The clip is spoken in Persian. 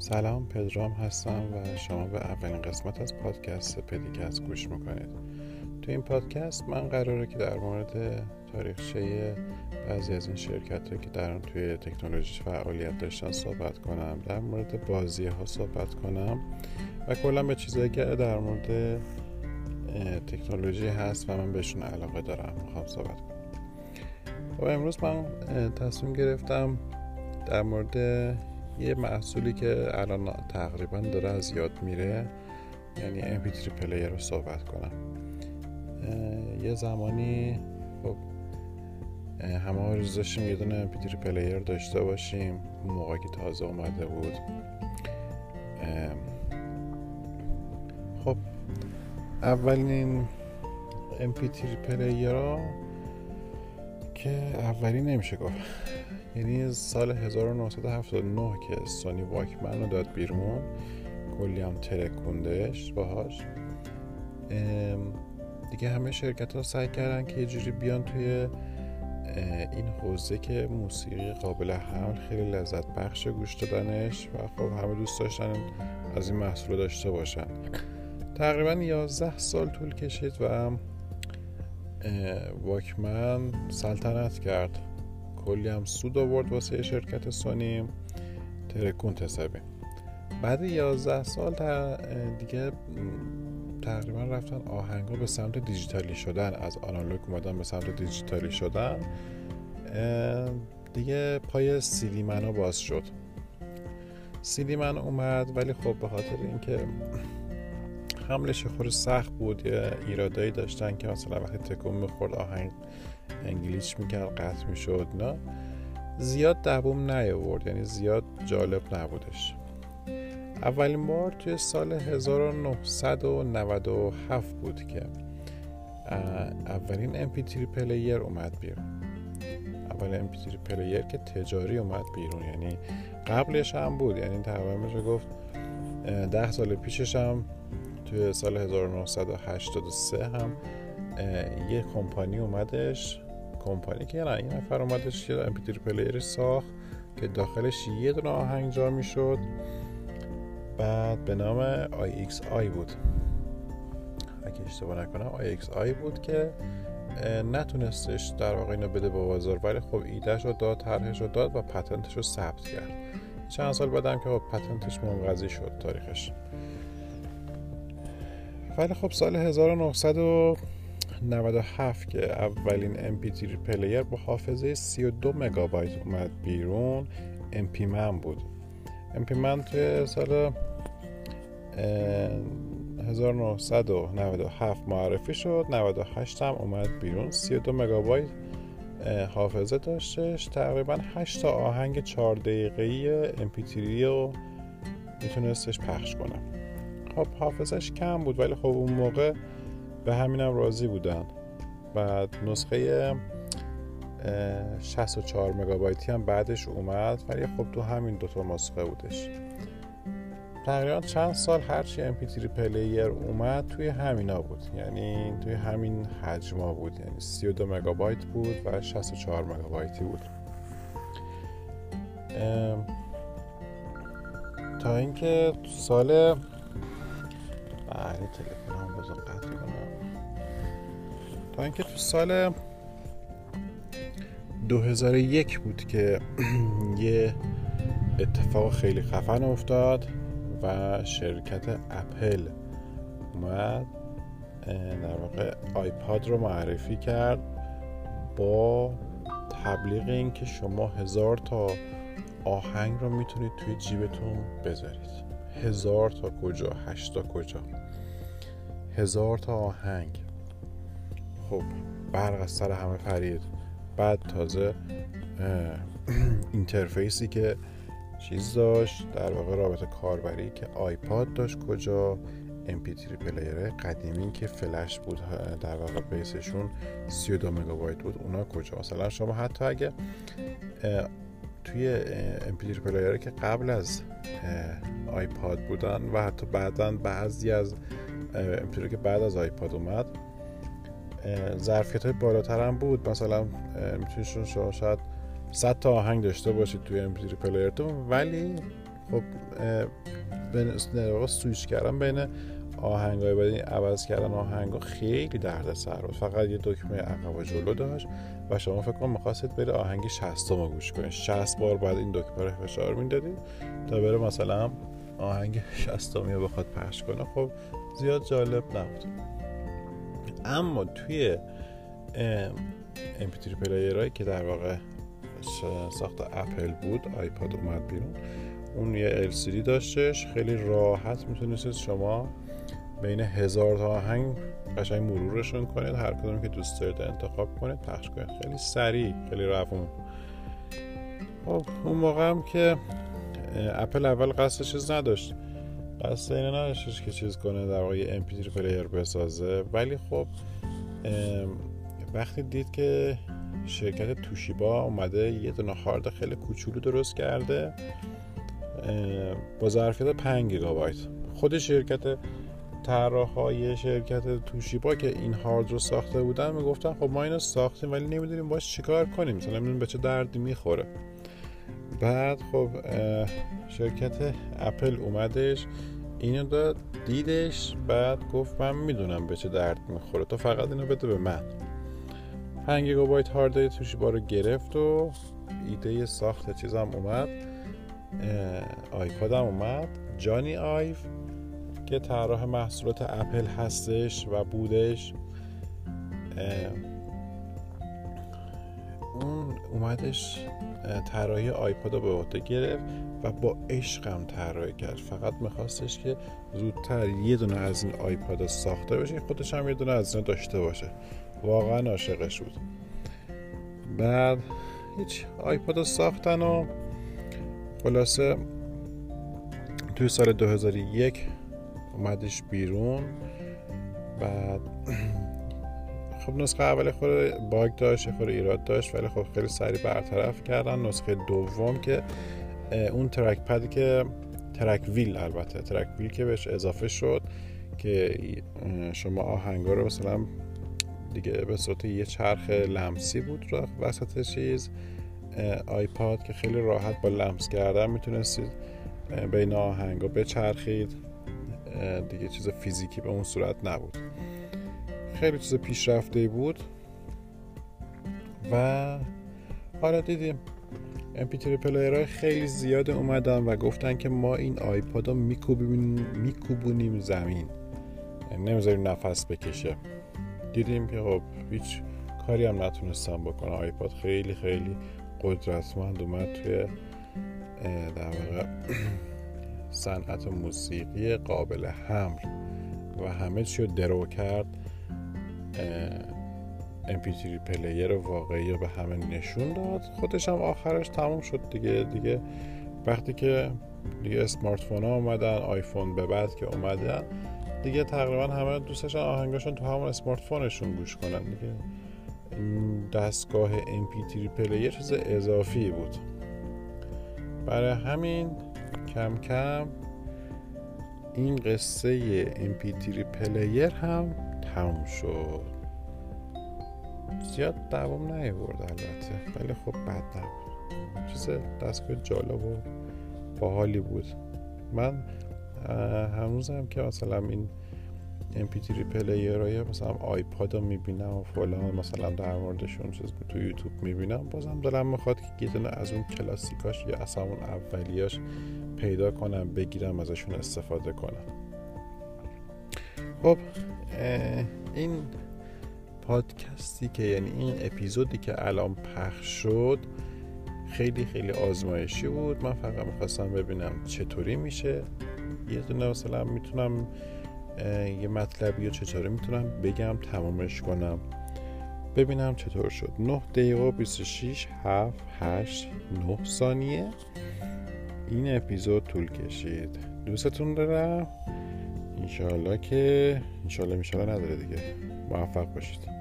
سلام پدرام هستم و شما به اولین قسمت از پادکست پدیکست گوش می‌کنید. تو این پادکست من قراره که در مورد تاریخچه بعضی از این شرکت که در توی تکنولوژی فعالیت داشتن صحبت کنم در مورد بازی ها صحبت کنم و کلا به چیزایی که در مورد تکنولوژی هست و من بهشون علاقه دارم می‌خوام صحبت کنم. و خب امروز من تصمیم گرفتم در مورد یه محصولی که الان تقریبا داره از یاد میره یعنی MP3 player رو صحبت کنم. یه زمانی خب همه آرزو داشتیم یه دونه MP3 player داشته باشیم. موقع که تازه اومده بود. خب اولین MP3 player ها که اولی نمیشه گفت. یعنی سال 1979 که سونی واکمن رو داد بیرون کلی هم ترکوندش باهاش. دیگه همه شرکت ها سعی کردن که یه جوری بیان توی این حوزه که موسیقی قابل حمل خیلی لذت بخش گوش دادنش و خب همه دوست داشتن از این محصول داشته باشن. تقریبا 11 سال طول کشید و واکمن سلطنت کرد. کلی هم سود آورد واسه شرکت سونی. ترکون حسابی. بعد 11 سال دیگه تقریبا رفتن آهنگا به سمت دیجیتالی شدن. از آنالوگ اومدن به سمت دیجیتالی شدن. دیگه پای سیلیمن باز شد. CD Man اومد ولی خب به خاطر اینکه حملش خود سخت بود. یه ایرادایی داشتن که مثلا وقتی تکون می‌خورد آهنگ glitch می‌کرد قطع می‌شد نه. زیاد دووم نیاورد یعنی زیاد جالب نبودش. اولین بار توی سال 1997 بود که اولین MP3 player اومد بیرون. اولین MP3 player که تجاری اومد بیرون یعنی قبلش هم بود. یعنی تقریبا میشه گفت ده سال پیشش هم توی سال 1983 هم یه کمپانی اومدش. کمپانی که نه یه نفر اومدش یه MP3 player ساخت که داخلش یه دونه آهنگ جا می‌شد. بعد به نام IXI بود. اگه اشتباه نکنم IXI بود که نتونستش در واقع اینو بده به بازار ولی خب ایدهش رو داد طرحش رو داد و پتنتش رو ثبت کرد. چند سال بعدم که خب پتنتش منقضی شد تاریخش. ولی خب سال 1997 که اولین MP3 پلیر با حافظه 32 مگابایت اومد بیرون MP من بود. MP من توی سال 1997 معرفی شد. 98 هم اومد بیرون. 32 مگابایت حافظه داشتش تقریبا 8 تا آهنگ 4 دقیقه‌ای MP3 رو میتونستش پخش کنه. خب حافظش کم بود ولی خب اون موقع به همینم راضی بودن. بعد نسخه 64 مگابایتی هم بعدش اومد ولی خب تو همین دوتا نسخه بودش. تقریبا چند سال هرچی MP3 پلیر اومد توی همینا بود. یعنی توی همین حجما بود. یعنی 32 مگابایت بود و 64 مگابایتی بود. تا اینکه سال بله تلفن هم بازم قطع کنم. تا اینکه تو سال 2001 بود که یه اتفاق خیلی خفن افتاد و شرکت اپل اومد در واقع آیپاد رو معرفی کرد با تبلیغ اینکه شما هزار تا آهنگ رو می‌تونید توی جیبتون بذارید. هزار تا کجا هشتا کجا. هزار تا آهنگ. خب برق از سر همه پرید. بعد تازه interface ی که چیز داشت در واقع رابطه کاربری که آیپاد داشت کجا MP3 player قدیمی که فلش بود در واقع base شون 32 مگابایت بود. اونا کجا؟ مثلا شما حتی اگه توی MP3 player که قبل از آیپاد بودن و حتی بعدا بعضی از MP3 که بعد از آیپاد اومد ظرفیت های بالاتر هم بود. مثلا می‌تونید شما شاید 100 تا آهنگ داشته باشید توی MP3 پلیرتون ولی خب به سویچ کردن بین آهنگ های بعد عوض کردن آهنگ خیلی درد سر بود. فقط یه دکمه عقب و جلو داشت و شما فکر کنم می‌خواستید بره آهنگ 60 رو گوش کنید. 60 بار بعد این دکمه رو فشار می‌دادید تا بره مثلا آهنگ 60 رو بخواد پخش کنه. خب زیاد جالب نبود. اما توی MP3 پلیرهایی که در واقع ساخت اپل بود آیپاد اومد بیرون اون یه LCD داشتش خیلی راحت می‌تونستید شما بین هزار تا آهنگ قشنگ مرورشون کنید هر کدوم که دوست دارید انتخاب کنید پخش کنید. خیلی سریع خیلی روون. خب اون موقع هم که اپل اول قصد چیز نداشت. قصد اینه نداشتش که چیز کنه در واقع MP3 player بسازه. ولی خب وقتی دید که شرکت توشیبا اومده یه دونه هارد خیلی کوچولو درست کرده با ظرفیت 5 گیگابایت. خود شرکت طراحهای شرکت توشیبا که این هارد رو ساخته بودن می‌گفتن خب ما اینو ساختیم ولی نمی‌دونیم باش چیکار کنیم. مثلا نمی‌دونیم به چه دردی می‌خوره. بعد خب شرکت اپل اومدش اینو داد دیدش بعد گفت من می‌دونم به چه درد می‌خوره. تو فقط اینو بده به من. 5 گیگابایت هارد توشیبا رو گرفت و ایده ساخت چیزم اومد. آیپادم اومد. جانی آیف که طراح محصولات اپل هستش و بودش. اومدش طراحی آیپاد رو به عهده گرفت و با عشقم طراحی کرد. فقط میخواستش که زودتر یه دونه از این آیپاد ساخته باشه خودش هم یه دونه از این داشته باشه. واقعا عاشقش بود. بعد هیچ آیپاد ساختن و خلاصه توی سال 2001 اومدش بیرون. بعد خب نسخه اول خود باگ داشت خود ایراد داشت ولی خب خیلی سریع برطرف کردن. نسخه دوم که اون ترک پدی که ترک ویل البته ترک ویل که بهش اضافه شد که شما آهنگا رو مثلا دیگه به صورت یه چرخ لمسی بود رو وسط چیز آیپاد که خیلی راحت با لمس کردن می‌تونستید بین آهنگا بچرخید. دیگه چیز فیزیکی به اون صورت نبود. خیلی چیز پیشرفته بود. و حالا دیدیم MP3 پلیرهای خیلی زیاد اومدن و گفتن که ما این آیپاد رو میکوبونیم زمین. یعنی نمی‌ذاریم نفس بکشه. دیدیم که خب هیچ کاری هم نتونستم بکنه آیپاد خیلی خیلی قدرتمند اومد توی در واقع صنعت موسیقی قابل حمل. و همه چی رو درو کرد. MP3 player واقعی رو به همه نشون داد. خودش هم آخرش تموم شد دیگه. دیگه وقتی که دیگه smartphone ها اومدن آیفون به بعد که اومدن دیگه تقریبا همه دوست داشتن آهنگاشون تو همون smartphone شون گوش کنن. دیگه دستگاه MP3 player چیز اضافی بود. برای همین کم کم این قصه MP3 player هم تموم شد. زیاد دوام نیورد البته ولی خب بد نبود چیز دستگاه جالب و باحالی بود. من هنوزم که مثلا این MP3 player مثلا آیپاد رو می‌بینم و فلان مثلا در موردشون چیز تو یوتیوب می‌بینم. بازم دلم می‌خواد که یه از اون کلاسیکاش یا اصلا اون اولیاش پیدا کنم بگیرم ازشون استفاده کنم. خب این پادکستی که یعنی این اپیزودی که الان پخش شد خیلی خیلی آزمایشی بود. من فقط می‌خواستم ببینم چطوری میشه. یه دونه مثلا می‌تونم یه مطلبی رو چطوری می‌تونم بگم تمامش کنم. ببینم چطور شد. 9 دقیقه و 26 7 8 9 ثانیه. این اپیزود طول کشید. دوستتون دارم. انشالله که انشالله میشالله نداره دیگه. موفق باشید.